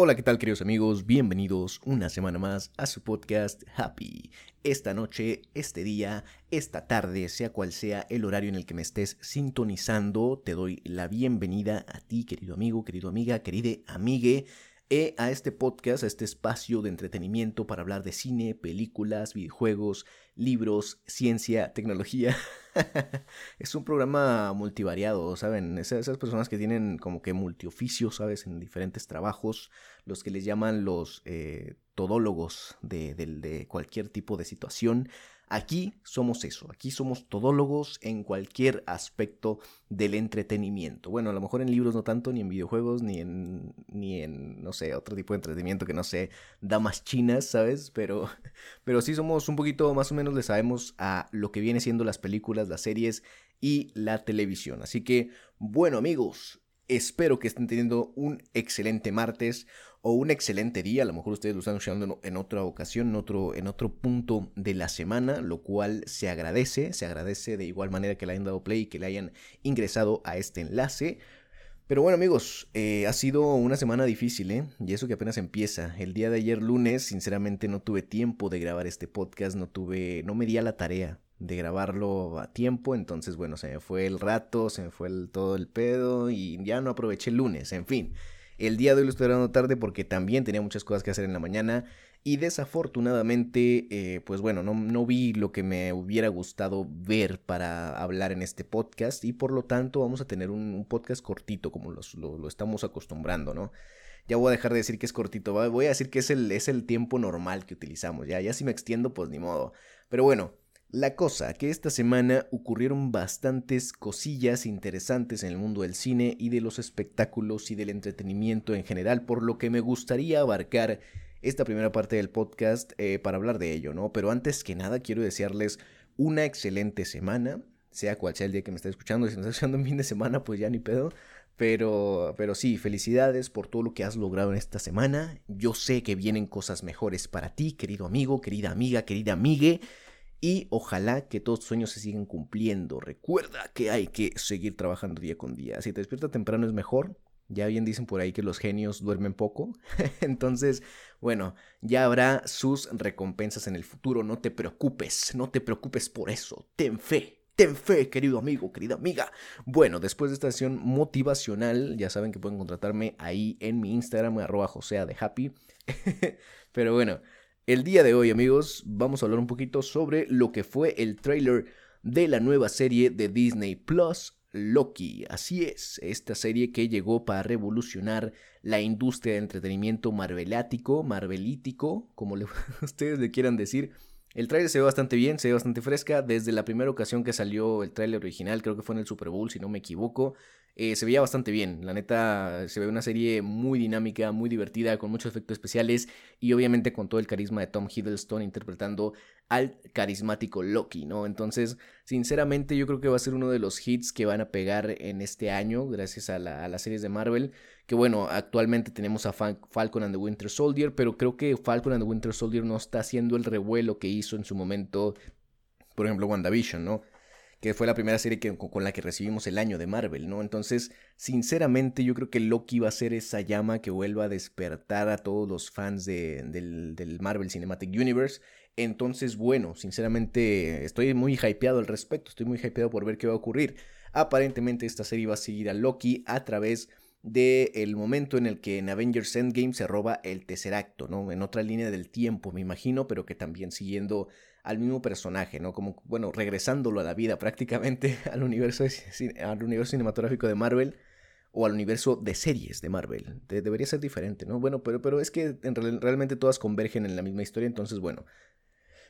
Hola, ¿qué tal queridos amigos? Bienvenidos una semana más a su podcast Happy. Esta noche, este día, esta tarde, sea cual sea el horario en el que me estés sintonizando, te doy la bienvenida a ti, querido amigo, querido amiga, querida amigue, e a este podcast, a este espacio de entretenimiento para hablar de cine, películas, videojuegos, libros, ciencia, tecnología. es un programa multivariado, ¿saben? Esas, personas que tienen como que multioficios, ¿sabes? En diferentes trabajos, los que les llaman los eh, todólogos de, de cualquier tipo de situación. Aquí somos eso, aquí somos todólogos en cualquier aspecto del entretenimiento. Bueno, a lo mejor en libros no tanto, ni en videojuegos, ni en, ni en, no sé, otro tipo de entretenimiento que no sé, damas chinas, ¿sabes? Pero, pero sí somos un poquito, más o menos le sabemos a lo que viene siendo las películas, las series y la televisión. Así que, bueno amigos, espero que estén teniendo un excelente martes o un excelente día. A lo mejor ustedes lo están escuchando en otra ocasión, en otro, en otro punto de la semana, lo cual se agradece. Se agradece de igual manera que le hayan dado play y que le hayan ingresado a este enlace. Pero bueno amigos, eh, ha sido una semana difícil, ¿eh? Y eso que apenas empieza. El día de ayer lunes, sinceramente no tuve tiempo de grabar este podcast, no tuve, no me di a la tarea de grabarlo a tiempo, entonces bueno, se me fue el rato, se me fue todo el pedo y ya no aproveché el lunes, en fin. El día de hoy lo estoy grabando tarde porque también tenía muchas cosas que hacer en la mañana y desafortunadamente, eh, pues bueno, no, no, vi lo que me hubiera gustado ver para hablar en este podcast y por lo tanto vamos a tener un, podcast cortito como lo, estamos acostumbrando, ¿no? Ya voy a dejar de decir que es cortito, voy a decir que es el, es el tiempo normal que utilizamos, ya, ya si me extiendo pues ni modo. Pero bueno, la cosa, que esta semana ocurrieron bastantes cosillas interesantes en el mundo del cine y de los espectáculos y del entretenimiento en general, por lo que me gustaría abarcar esta primera parte del podcast eh, para hablar de ello, ¿no? Pero antes que nada quiero desearles una excelente semana, sea cual sea el día que me esté escuchando, si me está escuchando en fin de semana, pues ya ni pedo. Pero, pero sí, felicidades por todo lo que has logrado en esta semana. Yo sé que vienen cosas mejores para ti, querido amigo, querida amiga, querida amigue y ojalá que todos tus sueños se sigan cumpliendo. Recuerda que hay que seguir trabajando día con día. Si te despiertas temprano es mejor. Ya bien dicen por ahí que los genios duermen poco. Entonces, bueno, ya habrá sus recompensas en el futuro. No te preocupes, no te preocupes por eso. Ten fe. Ten fe, querido amigo, querida amiga. Bueno, después de esta sesión motivacional, ya saben que pueden contratarme ahí en mi Instagram, arroba josea de happy. Pero bueno, el día de hoy, amigos, vamos a hablar un poquito sobre lo que fue el trailer de la nueva serie de Disney Plus, Loki. Así es, esta serie que llegó para revolucionar la industria de entretenimiento marvelático, marvelítico, como ustedes le quieran decir. El trailer se ve bastante bien, se ve bastante fresca. Desde la primera ocasión que salió el trailer original, creo que fue en el Super Bowl, si no me equivoco, eh, se veía bastante bien. La neta, se ve una serie muy dinámica, muy divertida, con muchos efectos especiales y obviamente con todo el carisma de Tom Hiddleston interpretando al carismático Loki, ¿no? Entonces, sinceramente, yo creo que va a ser uno de los hits que van a pegar en este año, gracias a, las series de Marvel. Que bueno, actualmente tenemos a Falcon and the Winter Soldier, pero creo que Falcon and the Winter Soldier no está haciendo el revuelo que hizo en su momento, por ejemplo, WandaVision, ¿no? Que fue la primera serie con la que recibimos el año de Marvel, ¿no? Entonces, sinceramente, yo creo que Loki va a ser esa llama que vuelva a despertar a todos los fans de, del, del, Marvel Cinematic Universe. Entonces, bueno, sinceramente, estoy muy hypeado al respecto, estoy muy hypeado por ver qué va a ocurrir. Aparentemente, esta serie va a seguir a Loki a través del el momento en el que en Avengers Endgame se roba el tercer acto, ¿no? En otra línea del tiempo, me imagino, pero que también siguiendo al mismo personaje, ¿no? Como, bueno, regresándolo a la vida prácticamente al universo, al universo cinematográfico de Marvel o al universo de series de Marvel. debería ser diferente, ¿no? Bueno, pero, pero es que en realmente todas convergen en la misma historia, entonces, bueno.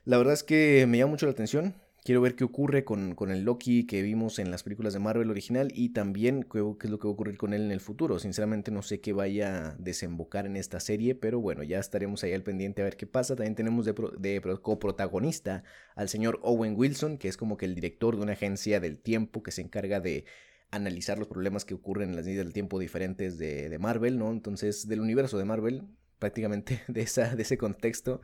La verdad es que me llama mucho la atención. Quiero ver qué ocurre con, con, el Loki que vimos en las películas de Marvel original y también qué, es lo que va a ocurrir con él en el futuro. Sinceramente no sé qué vaya a desembocar en esta serie, pero bueno, ya estaremos ahí al pendiente a ver qué pasa. También tenemos de, de coprotagonista al señor Owen Wilson, que es como que el director de una agencia del tiempo que se encarga de analizar los problemas que ocurren en las líneas del tiempo diferentes de, de Marvel, ¿no? Entonces, del universo de Marvel, prácticamente de, esa, de ese contexto.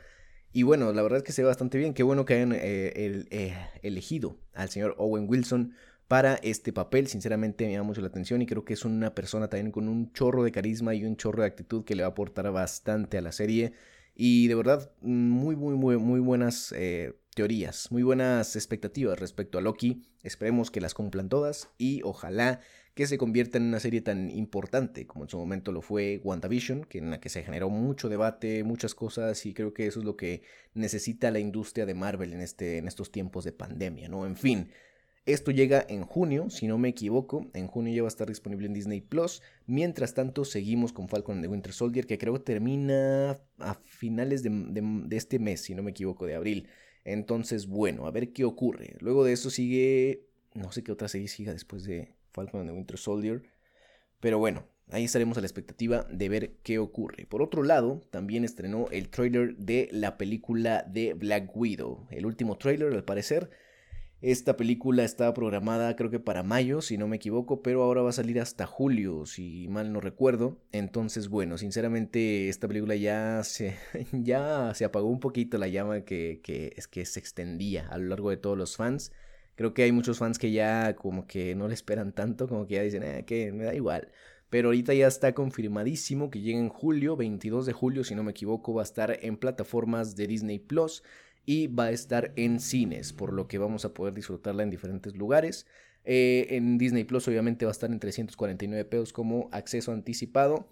Y bueno, la verdad es que se ve bastante bien. Qué bueno que hayan eh, eh, elegido al señor Owen Wilson para este papel. Sinceramente me llama mucho la atención y creo que es una persona también con un chorro de carisma y un chorro de actitud que le va a aportar bastante a la serie. Y de verdad, muy, muy, muy, muy buenas eh, teorías, muy buenas expectativas respecto a Loki. Esperemos que las cumplan todas y ojalá que se convierta en una serie tan importante como en su momento lo fue WandaVision, que en la que se generó mucho debate, muchas cosas y creo que eso es lo que necesita la industria de Marvel en, este, en estos tiempos de pandemia, ¿no? En fin, esto llega en junio, si no me equivoco. En junio ya va a estar disponible en Disney Plus. Mientras tanto, seguimos con Falcon and the Winter Soldier, que creo que termina a finales de, este mes, si no me equivoco, de abril. Entonces, bueno, a ver qué ocurre. Luego de eso sigue. No sé qué otra serie siga después de Falcon and Winter Soldier. Pero bueno, ahí estaremos a la expectativa de ver qué ocurre. Por otro lado, también estrenó el trailer de la película de Black Widow. El último trailer, al parecer esta película estaba programada creo que para mayo, si no me equivoco, pero ahora va a salir hasta julio, si mal no recuerdo. Entonces, bueno, sinceramente esta película ya se, ya se apagó un poquito la llama que, que, es que se extendía a lo largo de todos los fans. Creo que hay muchos fans que ya como que no le esperan tanto, como que ya dicen, eh, que me da igual. Pero ahorita ya está confirmadísimo que llega en julio, 22 de julio, si no me equivoco, va a estar en plataformas de Disney Plus y va a estar en cines, por lo que vamos a poder disfrutarla en diferentes lugares. Eh, en Disney Plus obviamente va a estar en 349 pesos como acceso anticipado.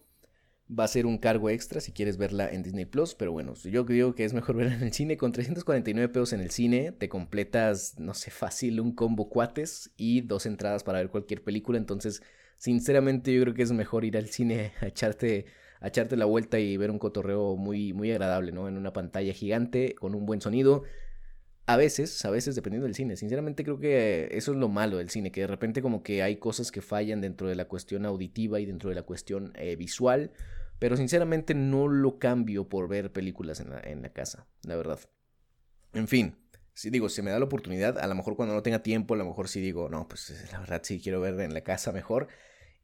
Va a ser un cargo extra si quieres verla en Disney Plus, pero bueno, yo creo que es mejor verla en el cine. Con 349 pesos en el cine te completas, no sé, fácil un combo cuates y dos entradas para ver cualquier película. Entonces, sinceramente yo creo que es mejor ir al cine a echarte a echarte la vuelta y ver un cotorreo muy, muy agradable, ¿no? En una pantalla gigante, con un buen sonido. A veces, a veces dependiendo del cine. Sinceramente creo que eso es lo malo del cine, que de repente como que hay cosas que fallan dentro de la cuestión auditiva y dentro de la cuestión eh, visual. Pero sinceramente no lo cambio por ver películas en la, casa, la verdad. En fin, si digo, si me da la oportunidad, a lo mejor cuando no tenga tiempo, a lo mejor sí digo, no, pues la verdad sí quiero ver en la casa mejor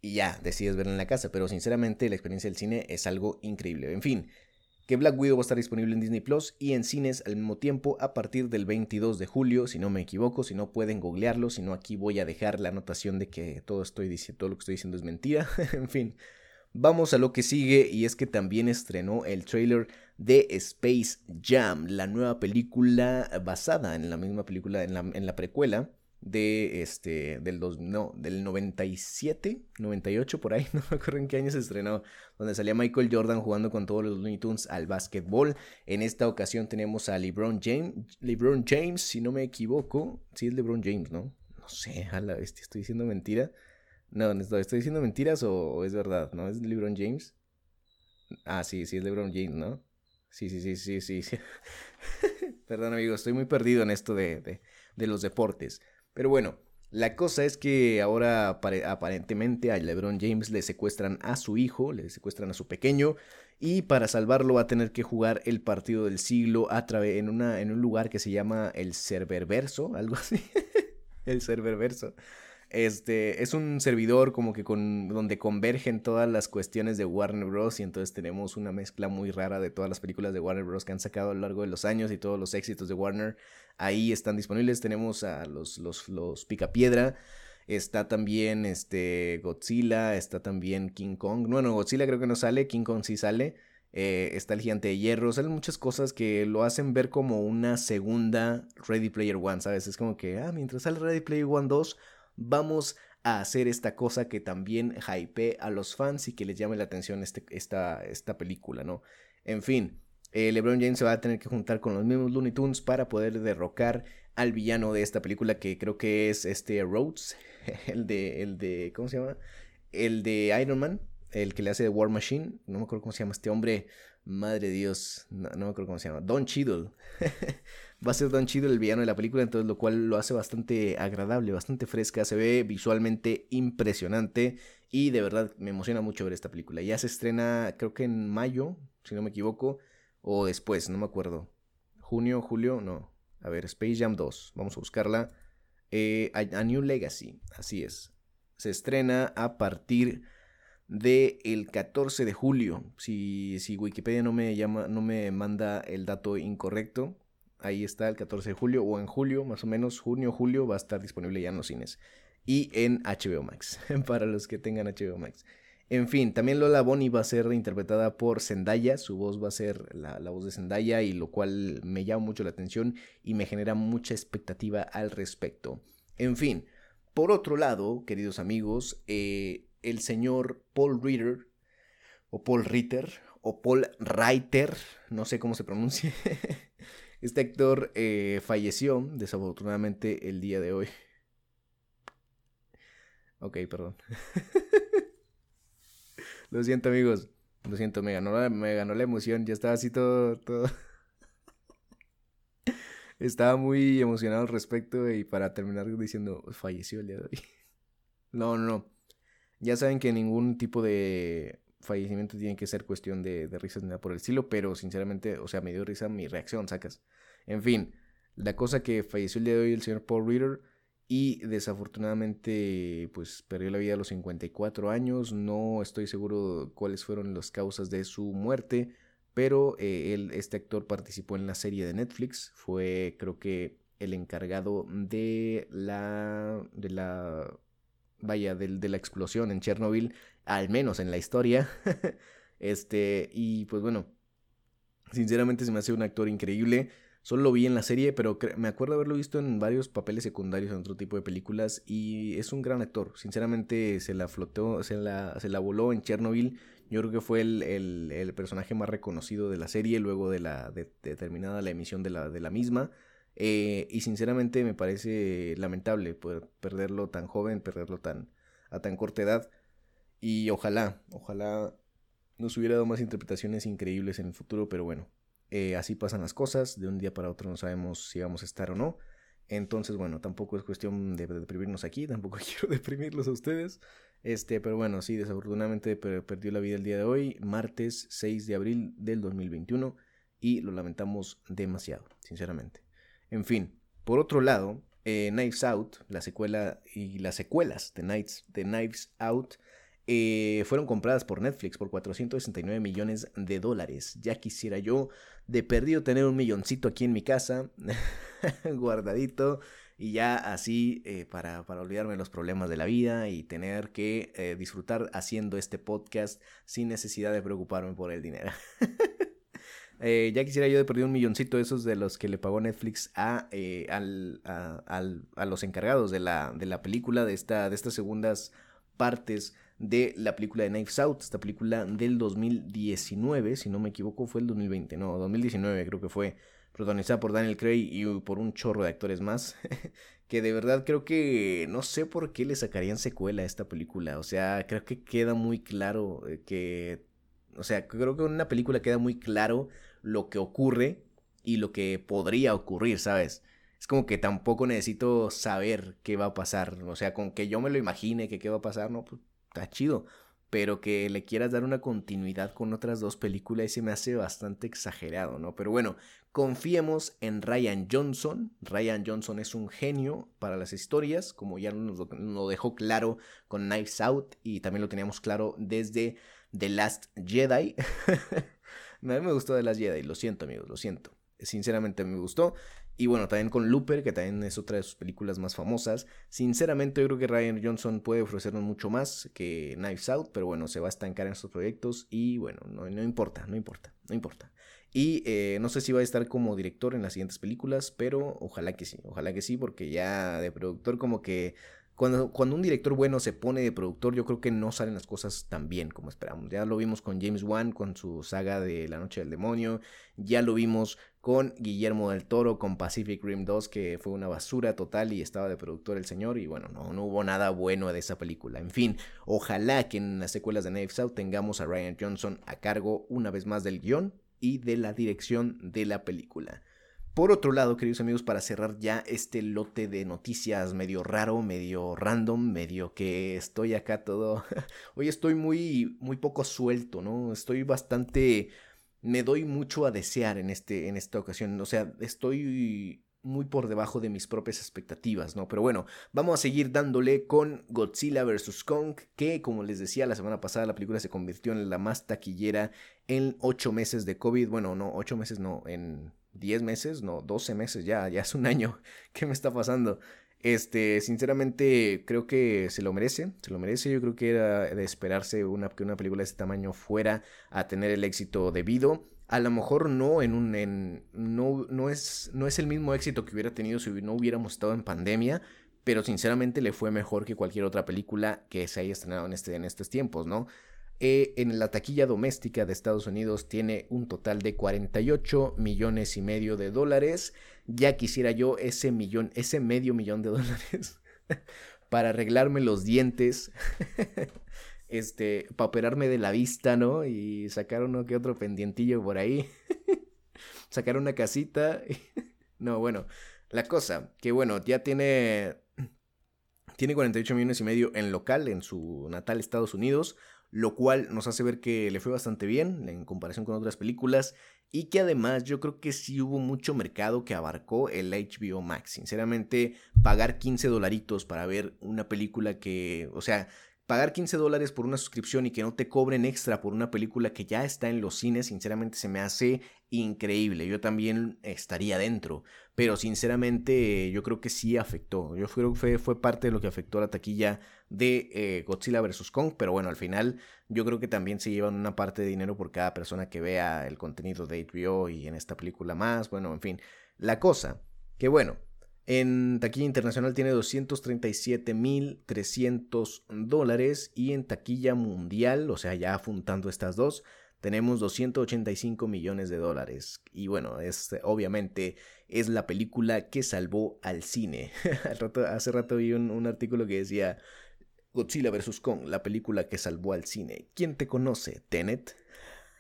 y ya, decides verla en la casa. Pero sinceramente la experiencia del cine es algo increíble. En fin, que Black Widow va a estar disponible en Disney Plus y en cines al mismo tiempo a partir del 22 de julio, si no me equivoco, si no pueden googlearlo, si no aquí voy a dejar la anotación de que todo, estoy diciendo, todo lo que estoy diciendo es mentira, en fin. Vamos a lo que sigue y es que también estrenó el trailer de Space Jam, la nueva película basada en la misma película, en la, precuela de este del dos, no, del 97, 98 por ahí, no me acuerdo en qué año se estrenó, donde salía Michael Jordan jugando con todos los Looney Tunes al básquetbol. En esta ocasión tenemos a LeBron James, LeBron James, si no me equivoco, sí es LeBron James, ¿no? No sé, a la bestia, estoy diciendo mentira. No, estoy diciendo mentiras o, es verdad, ¿no? ¿Es LeBron James? Ah, sí, sí es LeBron James, ¿no? Sí, sí, sí, sí, sí. Perdón, amigo, estoy muy perdido en esto de, de, los deportes. Pero bueno, la cosa es que ahora aparentemente a LeBron James le secuestran a su hijo, le secuestran a su pequeño, y para salvarlo va a tener que jugar el partido del siglo a en, una, en un lugar que se llama el Serververso, algo así. el Serververso. Este es un servidor como que con donde convergen todas las cuestiones de Warner Bros. Y entonces tenemos una mezcla muy rara de todas las películas de Warner Bros. que han sacado a lo largo de los años y todos los éxitos de Warner. Ahí están disponibles. Tenemos a los, los, los Picapiedra. Está también este Godzilla. Está también King Kong. Bueno, Godzilla creo que no sale. King Kong sí sale. Eh, está el gigante de hierro, salen muchas cosas que lo hacen ver como una segunda Ready Player One, ¿sabes? Es como que, ah, mientras sale Ready Player One 2, vamos a hacer esta cosa que también hype a los fans y que les llame la atención este, esta, esta película, ¿no? En fin, eh, LeBron James se va a tener que juntar con los mismos Looney Tunes para poder derrocar al villano de esta película que creo que es este Rhodes, el de, el de, ¿cómo se llama? El de Iron Man, el que le hace de War Machine, no me acuerdo cómo se llama este hombre, madre Dios, no, me acuerdo cómo se llama, Don Cheadle. va a ser tan chido el villano de la película, entonces lo cual lo hace bastante agradable, bastante fresca, se ve visualmente impresionante y de verdad me emociona mucho ver esta película. Ya se estrena creo que en mayo, si no me equivoco, o después, no me acuerdo. Junio, julio, no. A ver, Space Jam 2, vamos a buscarla. Eh, a, New Legacy, así es. Se estrena a partir de el 14 de julio. Si, si Wikipedia no me llama, no me manda el dato incorrecto, ahí está el 14 de julio o en julio, más o menos junio, julio, va a estar disponible ya en los cines. y en HBO Max, para los que tengan HBO Max. En fin, también Lola Bonnie va a ser interpretada por Zendaya, su voz va a ser la, voz de Zendaya y lo cual me llama mucho la atención y me genera mucha expectativa al respecto. En fin, por otro lado, queridos amigos, eh, el señor Paul Ritter, o Paul Ritter, o Paul Reiter, no sé cómo se pronuncia, este actor eh, falleció desafortunadamente el día de hoy. Ok, perdón. Lo siento, amigos. Lo siento, me ganó, la, me ganó la emoción. Ya estaba así todo, todo. estaba muy emocionado al respecto y para terminar diciendo, falleció el día de hoy. no, no, no. Ya saben que ningún tipo de fallecimiento tiene que ser cuestión de, de risas ni nada por el estilo, pero sinceramente, o sea, me dio risa mi reacción, sacas. En fin, la cosa que falleció el día de hoy el señor Paul Reader y desafortunadamente pues perdió la vida a los 54 años. No estoy seguro cuáles fueron las causas de su muerte, pero eh, él, este actor participó en la serie de Netflix, fue creo que el encargado de la de la vaya de, de la explosión en Chernobyl, al menos en la historia. este y pues bueno, sinceramente se me hace un actor increíble. Solo lo vi en la serie, pero me acuerdo haberlo visto en varios papeles secundarios en otro tipo de películas y es un gran actor. Sinceramente se la flotó, se la, se la voló en Chernobyl. Yo creo que fue el, el, personaje más reconocido de la serie luego de la de, terminada la emisión de la, de la misma. Eh, y sinceramente me parece lamentable perderlo tan joven, perderlo tan, a tan corta edad. Y ojalá, ojalá nos hubiera dado más interpretaciones increíbles en el futuro, pero bueno, eh, así pasan las cosas, de un día para otro no sabemos si vamos a estar o no. Entonces, bueno, tampoco es cuestión de deprimirnos aquí, tampoco quiero deprimirlos a ustedes. Este, pero bueno, sí, desafortunadamente perdió la vida el día de hoy, martes 6 de abril del 2021, y lo lamentamos demasiado, sinceramente. En fin, por otro lado, eh, Knives Out, la secuela y las secuelas de, Knives, de Knives Out, eh, fueron compradas por Netflix por 469 millones de dólares. Ya quisiera yo de perdido tener un milloncito aquí en mi casa, guardadito, y ya así eh, para, para, olvidarme de los problemas de la vida y tener que disfrutar haciendo este podcast sin necesidad de preocuparme por el dinero. ya quisiera yo de perdido un milloncito de esos de los que le pagó Netflix a, al, a, a los encargados de la, de la película, de, esta, de estas segundas partes de la película de Knives Out, esta película del 2019, si no me equivoco fue el 2020, no, 2019 creo que fue, protagonizada por Daniel Craig y por un chorro de actores más, que de verdad creo que no sé por qué le sacarían secuela a esta película, o sea, creo que queda muy claro eh, que, o sea, creo que en una película queda muy claro lo que ocurre y lo que podría ocurrir, ¿sabes? es como que tampoco necesito saber qué va a pasar. O sea, con que yo me lo imagine que qué va a pasar, no, pues está chido. Pero que le quieras dar una continuidad con otras dos películas y se me hace bastante exagerado, ¿no? Pero bueno, confiemos en Ryan Johnson. Ryan Johnson es un genio para las historias, como ya nos lo, dejó claro con Knives Out y también lo teníamos claro desde The Last Jedi. mí me gustó The Last Jedi, lo siento amigos, lo siento. Sinceramente me gustó. Y bueno, también con Looper, que también es otra de sus películas más famosas. Sinceramente, yo creo que Ryan Johnson puede ofrecernos mucho más que Knives Out, pero bueno, se va a estancar en estos proyectos y bueno, no, no importa, no importa, no importa. Y eh, no sé si va a estar como director en las siguientes películas, pero ojalá que sí, ojalá que sí, porque ya de productor como que cuando, cuando, un director bueno se pone de productor, yo creo que no salen las cosas tan bien como esperamos. Ya lo vimos con James Wan, con su saga de La Noche del Demonio. Ya lo vimos con Guillermo del Toro, con Pacific Rim 2, que fue una basura total y estaba de productor el señor. Y bueno, no, no hubo nada bueno de esa película. En fin, ojalá que en las secuelas de Knives Out tengamos a Ryan Johnson a cargo una vez más del guion y de la dirección de la película. Por otro lado, queridos amigos, para cerrar ya este lote de noticias medio raro, medio random, medio que estoy acá todo. Hoy estoy muy, muy poco suelto, ¿no? Estoy bastante. Me doy mucho a desear en, este, en esta ocasión. O sea, estoy muy por debajo de mis propias expectativas, ¿no? Pero bueno, vamos a seguir dándole con Godzilla vs. Kong, que como les decía la semana pasada, la película se convirtió en la más taquillera en ocho meses de COVID. Bueno, no, ocho meses no, en 10 meses, no, 12 meses ya, ya es un año. ¿Qué me está pasando? Este, sinceramente, creo que se lo merece, se lo merece. Yo creo que era de esperarse una, que una película de este tamaño fuera a tener el éxito debido. A lo mejor no en un, en, no, no es, no es el mismo éxito que hubiera tenido si no hubiéramos estado en pandemia, pero sinceramente le fue mejor que cualquier otra película que se haya estrenado en, este, en estos tiempos, ¿no? Eh, en la taquilla doméstica de Estados Unidos tiene un total de 48 millones y medio de dólares. Ya quisiera yo ese millón, ese medio millón de dólares para arreglarme los dientes, este, para operarme de la vista, ¿no? Y sacar uno que otro pendientillo por ahí, sacar una casita. no, bueno, la cosa, que bueno, ya tiene, tiene 48 millones y medio en local, en su natal Estados Unidos lo cual nos hace ver que le fue bastante bien en comparación con otras películas y que además yo creo que sí hubo mucho mercado que abarcó el HBO Max. Sinceramente, pagar 15 dolaritos para ver una película que, o sea, pagar 15 dólares por una suscripción y que no te cobren extra por una película que ya está en los cines, sinceramente se me hace increíble. Yo también estaría dentro, pero sinceramente yo creo que sí afectó. Yo creo que fue, parte de lo que afectó a la taquilla de eh, Godzilla vs. Kong, pero bueno, al final yo creo que también se llevan una parte de dinero por cada persona que vea el contenido de HBO y en esta película más. Bueno, en fin, la cosa, que bueno. En taquilla internacional tiene 237.300 dólares y en taquilla mundial, o sea, ya apuntando estas dos, tenemos 285 millones de dólares. Y bueno, es, obviamente es la película que salvó al cine. hace rato vi un, un artículo que decía Godzilla vs. Kong, la película que salvó al cine. ¿Quién te conoce? ¿Tenet?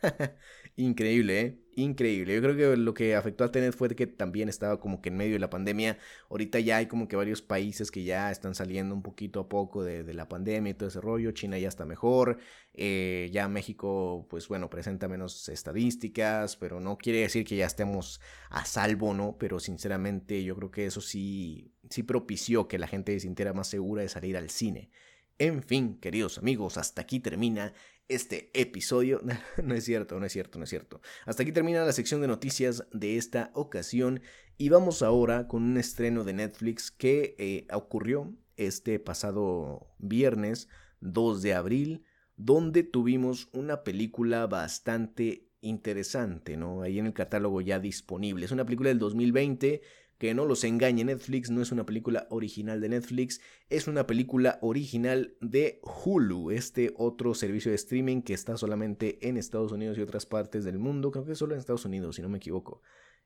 Increíble, ¿eh? Increíble. Yo creo que lo que afectó a Tenet fue que también estaba como que en medio de la pandemia. Ahorita ya hay como que varios países que ya están saliendo un poquito a poco de, la pandemia y todo ese rollo. China ya está mejor. Eh, ya México, pues bueno, presenta menos estadísticas, pero no quiere decir que ya estemos a salvo, ¿no? Pero sinceramente yo creo que eso sí, sí propició que la gente se sintiera más segura de salir al cine. En fin, queridos amigos, hasta aquí termina este episodio. No es cierto, no es cierto, no es cierto. Hasta aquí termina la sección de noticias de esta ocasión y vamos ahora con un estreno de Netflix que eh, ocurrió este pasado viernes 2 de abril, donde tuvimos una película bastante interesante, ¿no? Ahí en el catálogo ya disponible. Es una película del 2020 que no los engañe Netflix, no es una película original de Netflix, es una película original de Hulu, este otro servicio de streaming que está solamente en Estados Unidos y otras partes del mundo, creo que solo en Estados Unidos, si no me equivoco.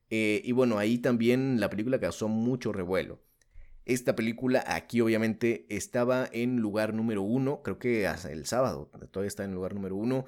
Eh, y bueno, ahí también la película causó mucho revuelo. Esta película aquí obviamente estaba en lugar número uno, creo que el sábado, todavía está en lugar número uno.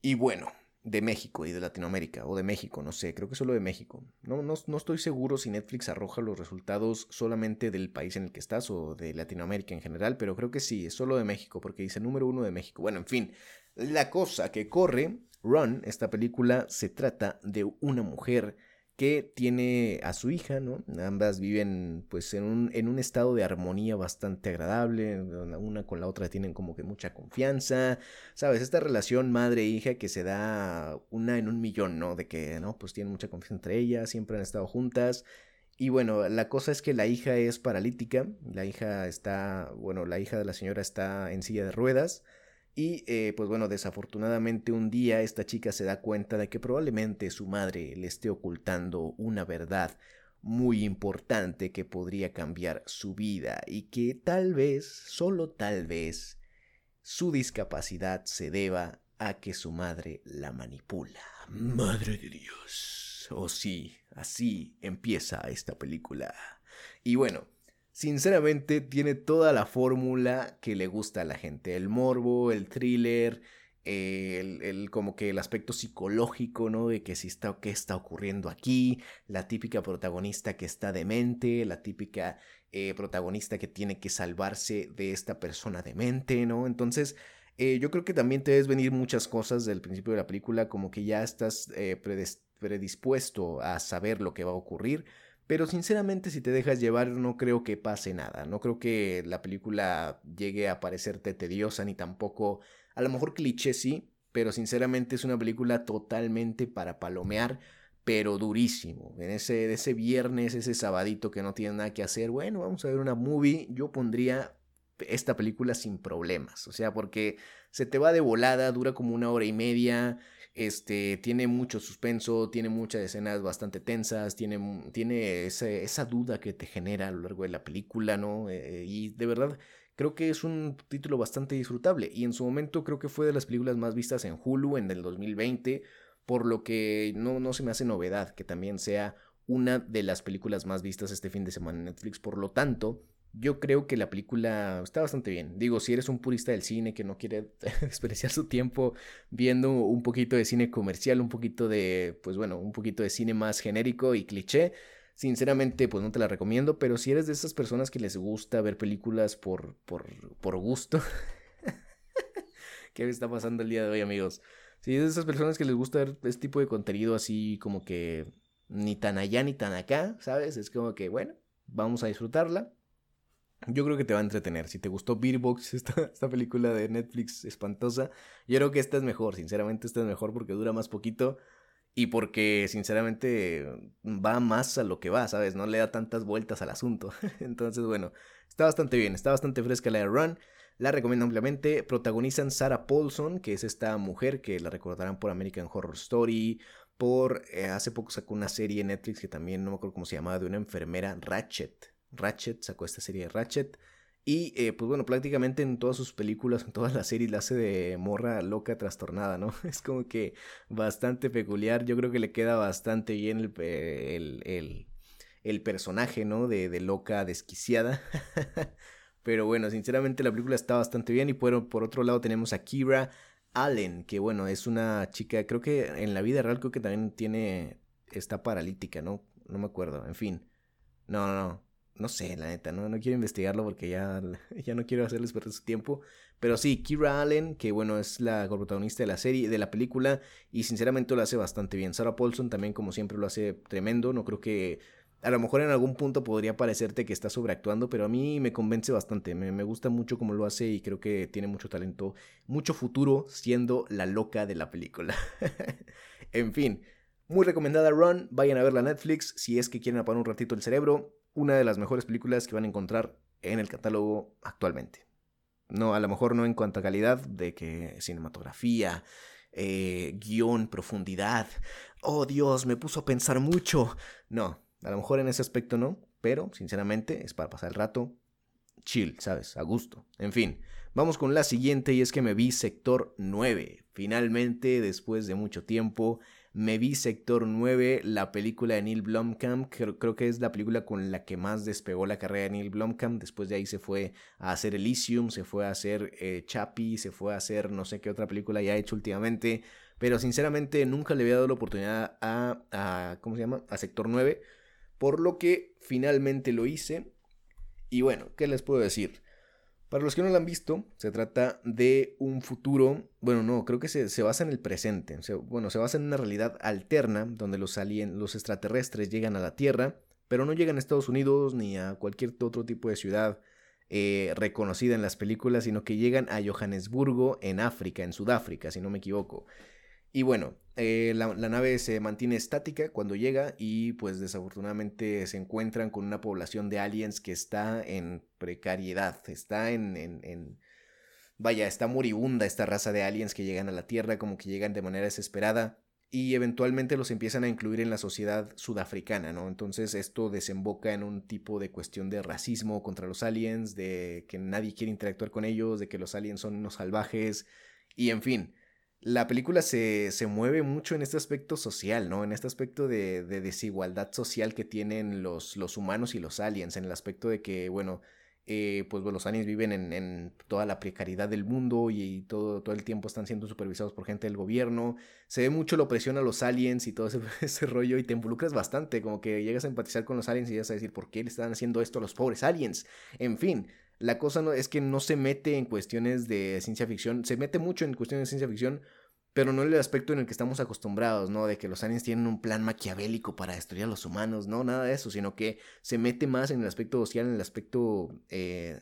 Y bueno, de México y de Latinoamérica, o de México, no sé, creo que solo de México. No, no, no, estoy seguro si Netflix arroja los resultados solamente del país en el que estás o de Latinoamérica en general, pero creo que sí, es solo de México, porque dice número uno de México. Bueno, en fin, la cosa que corre, Run, esta película se trata de una mujer que tiene a su hija, ¿no? Ambas viven pues en un, en un estado de armonía bastante agradable, una con la otra tienen como que mucha confianza, ¿sabes? Esta relación madre-hija que se da una en un millón, ¿no? De que, ¿no? Pues tienen mucha confianza entre ellas, siempre han estado juntas. Y bueno, la cosa es que la hija es paralítica, la hija está, bueno, la hija de la señora está en silla de ruedas, y eh, pues bueno, desafortunadamente un día esta chica se da cuenta de que probablemente su madre le esté ocultando una verdad muy importante que podría cambiar su vida y que tal vez, solo tal vez, su discapacidad se deba a que su madre la manipula. Madre de Dios. Oh sí, así empieza esta película. Y bueno, sinceramente tiene toda la fórmula que le gusta a la gente. El morbo, el thriller, el, como que el aspecto psicológico, ¿no? De que si está, qué está ocurriendo aquí, la típica protagonista que está demente, la típica eh, protagonista que tiene que salvarse de esta persona demente, ¿no? Entonces, eh, yo creo que también te debes venir muchas cosas del principio de la película, como que ya estás eh, predispuesto a saber lo que va a ocurrir. Pero sinceramente si te dejas llevar no creo que pase nada, no creo que la película llegue a parecerte tediosa ni tampoco, a lo mejor cliché sí, pero sinceramente es una película totalmente para palomear, pero durísimo. En ese, ese viernes, ese sabadito que no tiene nada que hacer, bueno, vamos a ver una movie, yo pondría esta película sin problemas. O sea, porque se te va de volada, dura como una hora y media, este, tiene mucho suspenso, tiene muchas escenas bastante tensas, tiene, tiene esa duda que te genera a lo largo de la película, ¿no? Eh, y de verdad, creo que es un título bastante disfrutable. Y en su momento creo que fue de las películas más vistas en Hulu en el 2020, por lo que no, no se me hace novedad que también sea una de las películas más vistas este fin de semana en Netflix. Por lo tanto, yo creo que la película está bastante bien. Digo, si eres un purista del cine que no quiere desperdiciar su tiempo viendo un poquito de cine comercial, un poquito de, pues bueno, un poquito de cine más genérico y cliché, sinceramente, pues no te la recomiendo. Pero si eres de esas personas que les gusta ver películas por, por, por gusto, ¿qué está pasando el día de hoy, amigos? Si eres de esas personas que les gusta ver este tipo de contenido así como que ni tan allá ni tan acá, ¿sabes? Es como que, bueno, vamos a disfrutarla yo creo que te va a entretener. Si te gustó Beerbox, esta, esta película de Netflix espantosa, yo creo que esta es mejor. Sinceramente, esta es mejor porque dura más poquito y porque, sinceramente, va más a lo que va, ¿sabes? No le da tantas vueltas al asunto. Entonces, bueno, está bastante bien, está bastante fresca la de Run. La recomiendo ampliamente. Protagonizan Sarah Paulson, que es esta mujer que la recordarán por American Horror Story. Por eh, hace poco sacó una serie en Netflix que también no me acuerdo cómo se llamaba, de una enfermera Ratchet Ratchet, sacó esta serie de Ratchet. Y eh, pues bueno, prácticamente en todas sus películas, en todas las series, la hace de morra loca trastornada, ¿no? Es como que bastante peculiar. Yo creo que le queda bastante bien el, el, el, personaje, ¿no? De, de loca desquiciada. Pero bueno, sinceramente la película está bastante bien. Y por, por otro lado tenemos a Kira Allen, que bueno, es una chica, creo que en la vida real creo que también tiene, está paralítica, ¿no? No me acuerdo, en fin. No, no, no no sé, la neta, no, no quiero investigarlo porque ya, ya no quiero hacerles perder su tiempo. Pero sí, Kira Allen, que bueno, es la protagonista de la serie, de la película, y sinceramente lo hace bastante bien. Sarah Paulson también, como siempre, lo hace tremendo. No creo que. A lo mejor en algún punto podría parecerte que está sobreactuando, pero a mí me convence bastante. Me, me gusta mucho cómo lo hace y creo que tiene mucho talento, mucho futuro siendo la loca de la película. en fin, muy recomendada Run. Vayan a verla a Netflix si es que quieren apagar un ratito el cerebro una de las mejores películas que van a encontrar en el catálogo actualmente. No, a lo mejor no en cuanto a calidad de que cinematografía, eh, guion, profundidad. Oh Dios, me puso a pensar mucho. No, a lo mejor en ese aspecto no, pero sinceramente es para pasar el rato chill, ¿sabes? A gusto. En fin, vamos con la siguiente y es que me vi Sector 9. Finalmente, después de mucho tiempo, me vi Sector 9, la película de Neil Blomkamp, creo, que es la película con la que más despegó la carrera de Neil Blomkamp, después de ahí se fue a hacer Elysium, se fue a hacer eh, Chappie, se fue a hacer no sé qué otra película ya ha hecho últimamente, pero sinceramente nunca le había dado la oportunidad a, a ¿cómo se llama? A Sector 9, por lo que finalmente lo hice, y bueno, ¿qué les puedo decir? Para los que no lo han visto, se trata de un futuro, bueno, no, creo que se, basa en el presente, bueno, se basa en una realidad alterna donde los, alien, los extraterrestres llegan a la Tierra, pero no llegan a Estados Unidos ni a cualquier otro tipo de ciudad eh, reconocida en las películas, sino que llegan a Johannesburgo en África, en Sudáfrica, si no me equivoco. Y bueno, eh, la, nave se mantiene estática cuando llega y pues desafortunadamente se encuentran con una población de aliens que está en precariedad, está en, en, Vaya, está moribunda esta raza de aliens que llegan a la Tierra, como que llegan de manera desesperada y eventualmente los empiezan a incluir en la sociedad sudafricana, ¿no? Entonces esto desemboca en un tipo de cuestión de racismo contra los aliens, de que nadie quiere interactuar con ellos, de que los aliens son unos salvajes y en fin la película se, se, mueve mucho en este aspecto social, ¿no? En este aspecto de, de desigualdad social que tienen los, los, humanos y los aliens, en el aspecto de que, bueno, eh, pues los aliens viven en, en, toda la precariedad del mundo y, todo, todo el tiempo están siendo supervisados por gente del gobierno. Se ve mucho la opresión a los aliens y todo ese, ese rollo y te involucras bastante, como que llegas a empatizar con los aliens y llegas a decir, ¿por qué le están haciendo esto a los pobres aliens? En fin, la cosa no, es que no se mete en cuestiones de ciencia ficción, se mete mucho en cuestiones de ciencia ficción, pero no en el aspecto en el que estamos acostumbrados, ¿no? De que los aliens tienen un plan maquiavélico para destruir a los humanos, no, nada de eso, sino que se mete más en el aspecto social, en el aspecto, eh,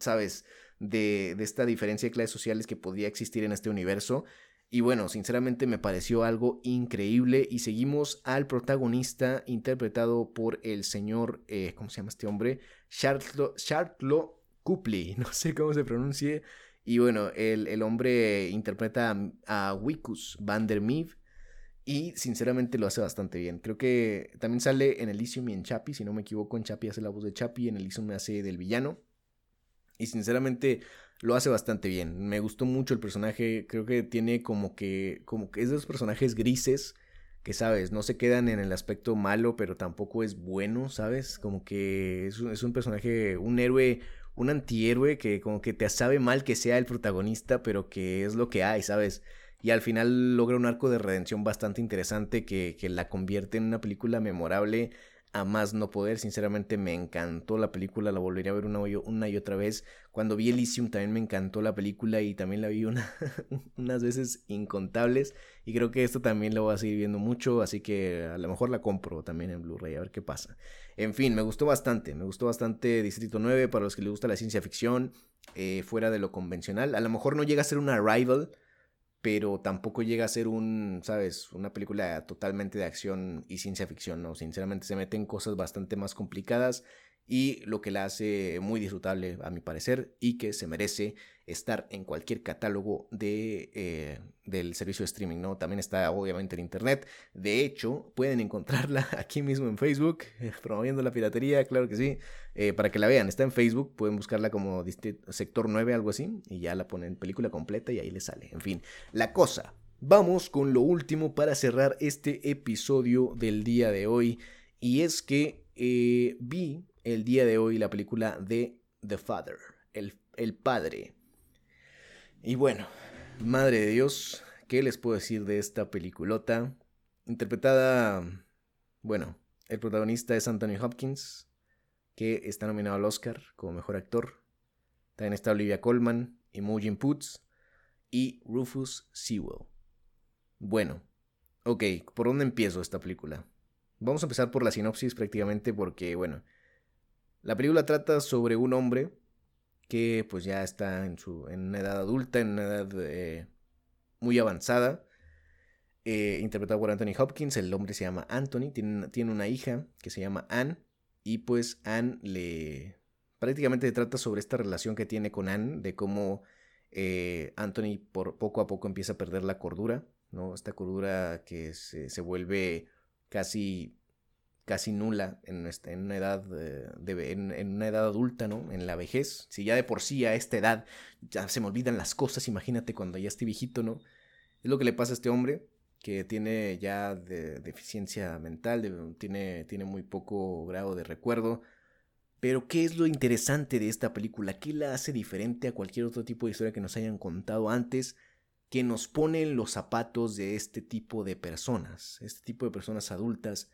¿sabes? De, de esta diferencia de clases sociales que podría existir en este universo Y bueno, sinceramente me pareció algo increíble y seguimos al protagonista interpretado por el señor, eh, ¿cómo se llama este hombre? Charles Copley, no sé cómo se pronuncie. Y bueno, el, hombre interpreta a, Wikus van der Meave y sinceramente lo hace bastante bien. Creo que también sale en Elysium y en Chapi, si no me equivoco, en Chapi hace la voz de Chapi, en Elysium me hace del villano. Y sinceramente lo hace bastante bien. Me gustó mucho el personaje. Creo que tiene como que. como que es de esos personajes grises. Que sabes, no se quedan en el aspecto malo, pero tampoco es bueno, ¿sabes? Como que es un, es un personaje, un héroe, un antihéroe que como que te sabe mal que sea el protagonista, pero que es lo que hay, ¿sabes? Y al final logra un arco de redención bastante interesante que, que la convierte en una película memorable a más no poder. Sinceramente me encantó la película, la volvería a ver una, una y otra vez. Cuando vi Elysium también me encantó la película y también la vi una, unas veces incontables. Y creo que esto también lo voy a seguir viendo mucho, así que a lo mejor la compro también en Blu-ray, a ver qué pasa. En fin, me gustó bastante, me gustó bastante Distrito 9 para los que les gusta la ciencia ficción, eh, fuera de lo convencional. A lo mejor no llega a ser una rival pero tampoco llega a ser un, ¿sabes? Una película totalmente de acción y ciencia ficción, ¿no? Sinceramente se mete en cosas bastante más complicadas y lo que la hace muy disfrutable a mi parecer y que se merece estar en cualquier catálogo de, eh, del servicio de streaming, ¿no? También está obviamente en internet. De hecho, pueden encontrarla aquí mismo en Facebook, promoviendo la piratería, claro que sí, eh, para que la vean. Está en Facebook, pueden buscarla como Sector 9, algo así, y ya la ponen película completa y ahí les sale. En fin, la cosa. Vamos con lo último para cerrar este episodio del día de hoy. Y es que eh, vi el día de hoy la película de The Father, el, el padre. Y bueno, madre de Dios, ¿qué les puedo decir de esta peliculota? Interpretada, bueno, el protagonista es Anthony Hopkins, que está nominado al Oscar como mejor actor. También está Olivia Colman, Imogen Poots y Rufus Sewell. Bueno, ok, ¿por dónde empiezo esta película? Vamos a empezar por la sinopsis prácticamente porque, bueno, la película trata sobre un hombre que pues ya está en, su, en una edad adulta, en una edad eh, muy avanzada, eh, interpretado por Anthony Hopkins. El hombre se llama Anthony, tiene, tiene una hija que se llama Anne y pues Anne le... prácticamente trata sobre esta relación que tiene con Anne, de cómo eh, Anthony por poco a poco empieza a perder la cordura, ¿no? Esta cordura que se, se vuelve casi casi nula en, en una edad de, en, una edad adulta, ¿no? En la vejez. Si ya de por sí a esta edad ya se me olvidan las cosas, imagínate cuando ya esté viejito, ¿no? Es lo que le pasa a este hombre que tiene ya deficiencia mental, tiene, tiene muy poco grado de recuerdo. Pero ¿qué es lo interesante de esta película? ¿Qué la hace diferente a cualquier otro tipo de historia que nos hayan contado antes? Que nos pone en los zapatos de este tipo de personas, este tipo de personas adultas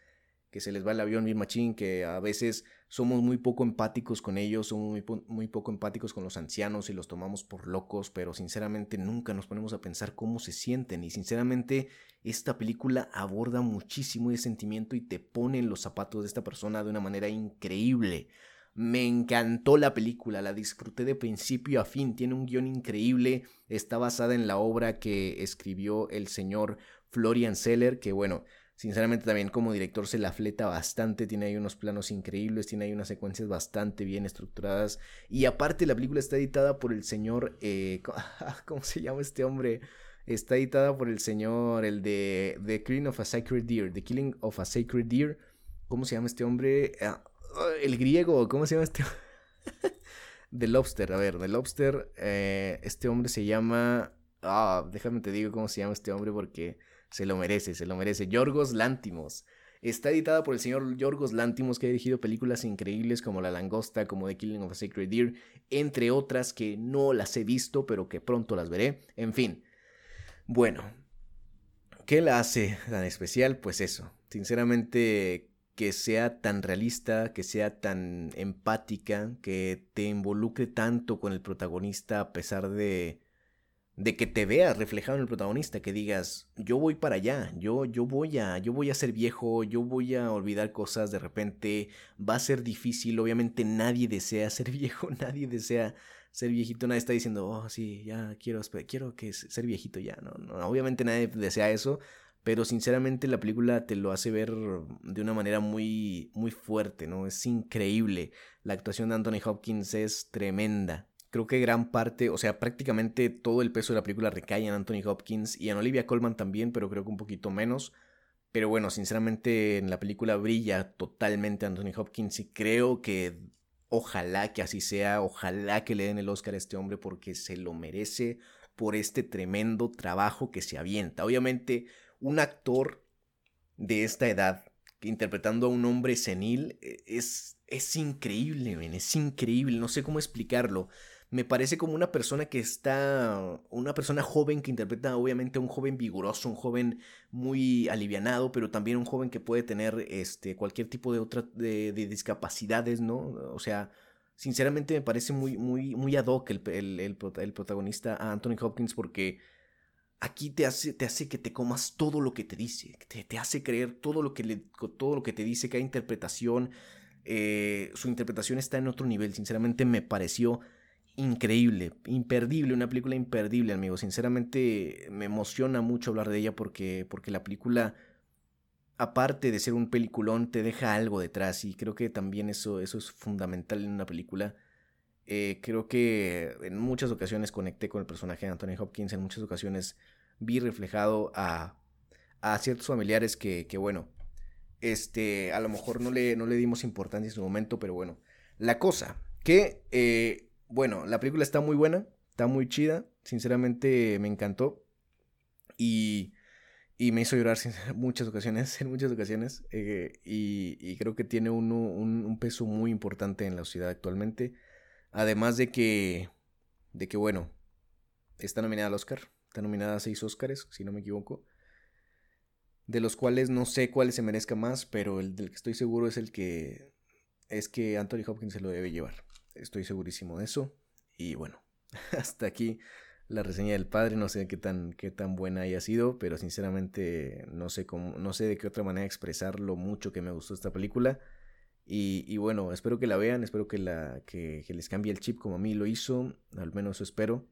que se les va el avión bien machín, que a veces somos muy poco empáticos con ellos, somos muy, muy, poco empáticos con los ancianos y los tomamos por locos, pero sinceramente nunca nos ponemos a pensar cómo se sienten y sinceramente esta película aborda muchísimo ese sentimiento y te pone en los zapatos de esta persona de una manera increíble. Me encantó la película, la disfruté de principio a fin, tiene un guion increíble, está basada en la obra que escribió el señor Florian Seller, que bueno, Sinceramente también como director se la fleta bastante, tiene ahí unos planos increíbles, tiene ahí unas secuencias bastante bien estructuradas y aparte la película está editada por el señor, eh, ¿cómo se llama este hombre? Está editada por el señor, el de The Killing of a Sacred Deer, The Killing of a Sacred Deer, ¿cómo se llama este hombre? Ah, el griego, ¿cómo se llama este? The Lobster, a ver, The Lobster, eh, este hombre se llama, ah, déjame te digo cómo se llama este hombre porque... Se lo merece, se lo merece. Yorgos Lántimos. Está editada por el señor Yorgos Lántimos, que ha dirigido películas increíbles como La Langosta, como The Killing of a Sacred Deer, entre otras que no las he visto, pero que pronto las veré. En fin. Bueno, ¿qué la hace tan especial? Pues eso. Sinceramente, que sea tan realista, que sea tan empática, que te involucre tanto con el protagonista a pesar de de que te veas reflejado en el protagonista, que digas, yo voy para allá, yo, yo voy a, yo voy a ser viejo, yo voy a olvidar cosas de repente, va a ser difícil, obviamente nadie desea ser viejo, nadie desea ser viejito, nadie está diciendo, oh, sí, ya quiero, quiero que ser viejito ya, no, no, obviamente nadie desea eso, pero sinceramente la película te lo hace ver de una manera muy, muy fuerte, ¿no? Es increíble, la actuación de Anthony Hopkins es tremenda, creo que gran parte, o sea, prácticamente todo el peso de la película recae en Anthony Hopkins y en Olivia Colman también, pero creo que un poquito menos. Pero bueno, sinceramente en la película brilla totalmente Anthony Hopkins y creo que ojalá que así sea, ojalá que le den el Oscar a este hombre porque se lo merece por este tremendo trabajo que se avienta. Obviamente, un actor de esta edad interpretando a un hombre senil eh, es, es increíble, es increíble, no sé cómo explicarlo me parece como una persona que está, una persona joven que interpreta obviamente un joven vigoroso, un joven muy alivianado, pero también un joven que puede tener este, cualquier tipo de otra, de, discapacidades, ¿no? O sea, sinceramente me parece muy, muy, muy ad hoc el, el, protagonista a Anthony Hopkins porque aquí te hace, te hace que te comas todo lo que te dice, te, te hace creer todo lo que, le, todo lo que te dice, cada interpretación, eh, su interpretación está en otro nivel, sinceramente me pareció increíble, imperdible, una película imperdible, amigo. Sinceramente me emociona mucho hablar de ella porque, porque la película, aparte de ser un peliculón, te deja algo detrás y creo que también eso, eso es fundamental en una película. Eh, creo que en muchas ocasiones conecté con el personaje de Anthony Hopkins, en muchas ocasiones vi reflejado a, a ciertos familiares que, que, bueno, este, a lo mejor no le, no le dimos importancia en su momento, pero bueno, la cosa que... Eh, bueno, la película está muy buena, está muy chida, sinceramente me encantó y, y me hizo llorar en muchas ocasiones, en muchas ocasiones, eh, y, creo que tiene un, un, peso muy importante en la sociedad actualmente, además de que, de que bueno, está nominada al Oscar, está nominada a seis Oscars, si no me equivoco, de los cuales no sé cuál se merezca más, pero el del que estoy seguro es el que es que Anthony Hopkins se lo debe llevar. Estoy segurísimo de eso. Y bueno, hasta aquí la reseña del padre. No sé qué tan, qué tan buena haya sido, pero sinceramente no sé cómo, no sé de qué otra manera expresar lo mucho que me gustó esta película. Y, bueno, espero que la vean, espero que, la, que, les cambie el chip como a mí lo hizo, al menos espero.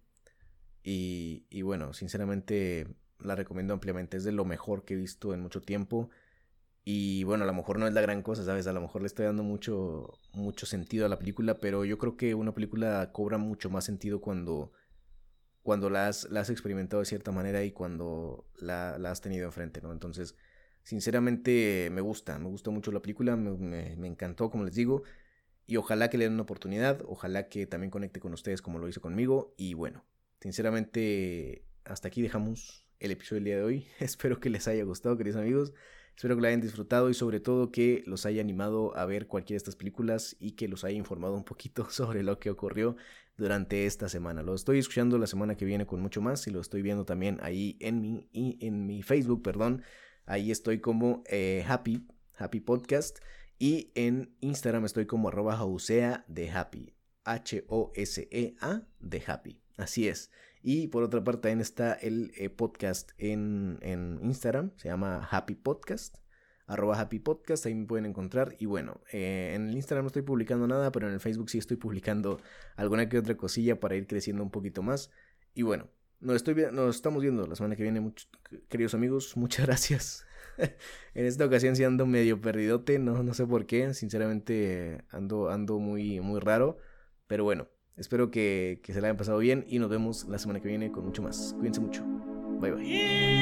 Y, y bueno, sinceramente la recomiendo ampliamente, es de lo mejor que he visto en mucho tiempo. Y bueno, a lo mejor no es la gran cosa, ¿sabes? A lo mejor le estoy dando mucho, mucho sentido a la película, pero yo creo que una película cobra mucho más sentido cuando, cuando la, has, experimentado de cierta manera y cuando la, has tenido enfrente, ¿no? Entonces, sinceramente me gusta, me gusta mucho la película, me, me, encantó, como les digo, y ojalá que le den una oportunidad, ojalá que también conecte con ustedes como lo hizo conmigo, y bueno, sinceramente, hasta aquí dejamos el episodio del día de hoy. Espero que les haya gustado, queridos amigos. Espero que lo hayan disfrutado y sobre todo que los haya animado a ver cualquiera de estas películas y que los haya informado un poquito sobre lo que ocurrió durante esta semana. Lo estoy escuchando la semana que viene con mucho más y lo estoy viendo también ahí en mi, en mi Facebook, perdón. Ahí estoy como eh, Happy, Happy Podcast. Y en Instagram estoy como arroba de Happy. H-O-S-E-A de Happy. Así es. Y por otra parte también está el eh, podcast en, Instagram, se llama Happy Podcast, arroba Happy Podcast, ahí me pueden encontrar. Y bueno, eh, en el Instagram no estoy publicando nada, pero en el Facebook sí estoy publicando alguna que otra cosilla para ir creciendo un poquito más. Y bueno, nos, estoy, nos estamos viendo la semana que viene, queridos amigos, muchas gracias. en esta ocasión sí ando medio perdidote, no, no sé por qué, sinceramente ando, ando muy, muy raro, pero bueno. Espero que, se la hayan pasado bien y nos vemos la semana que viene con mucho más. Cuídense mucho. Bye bye.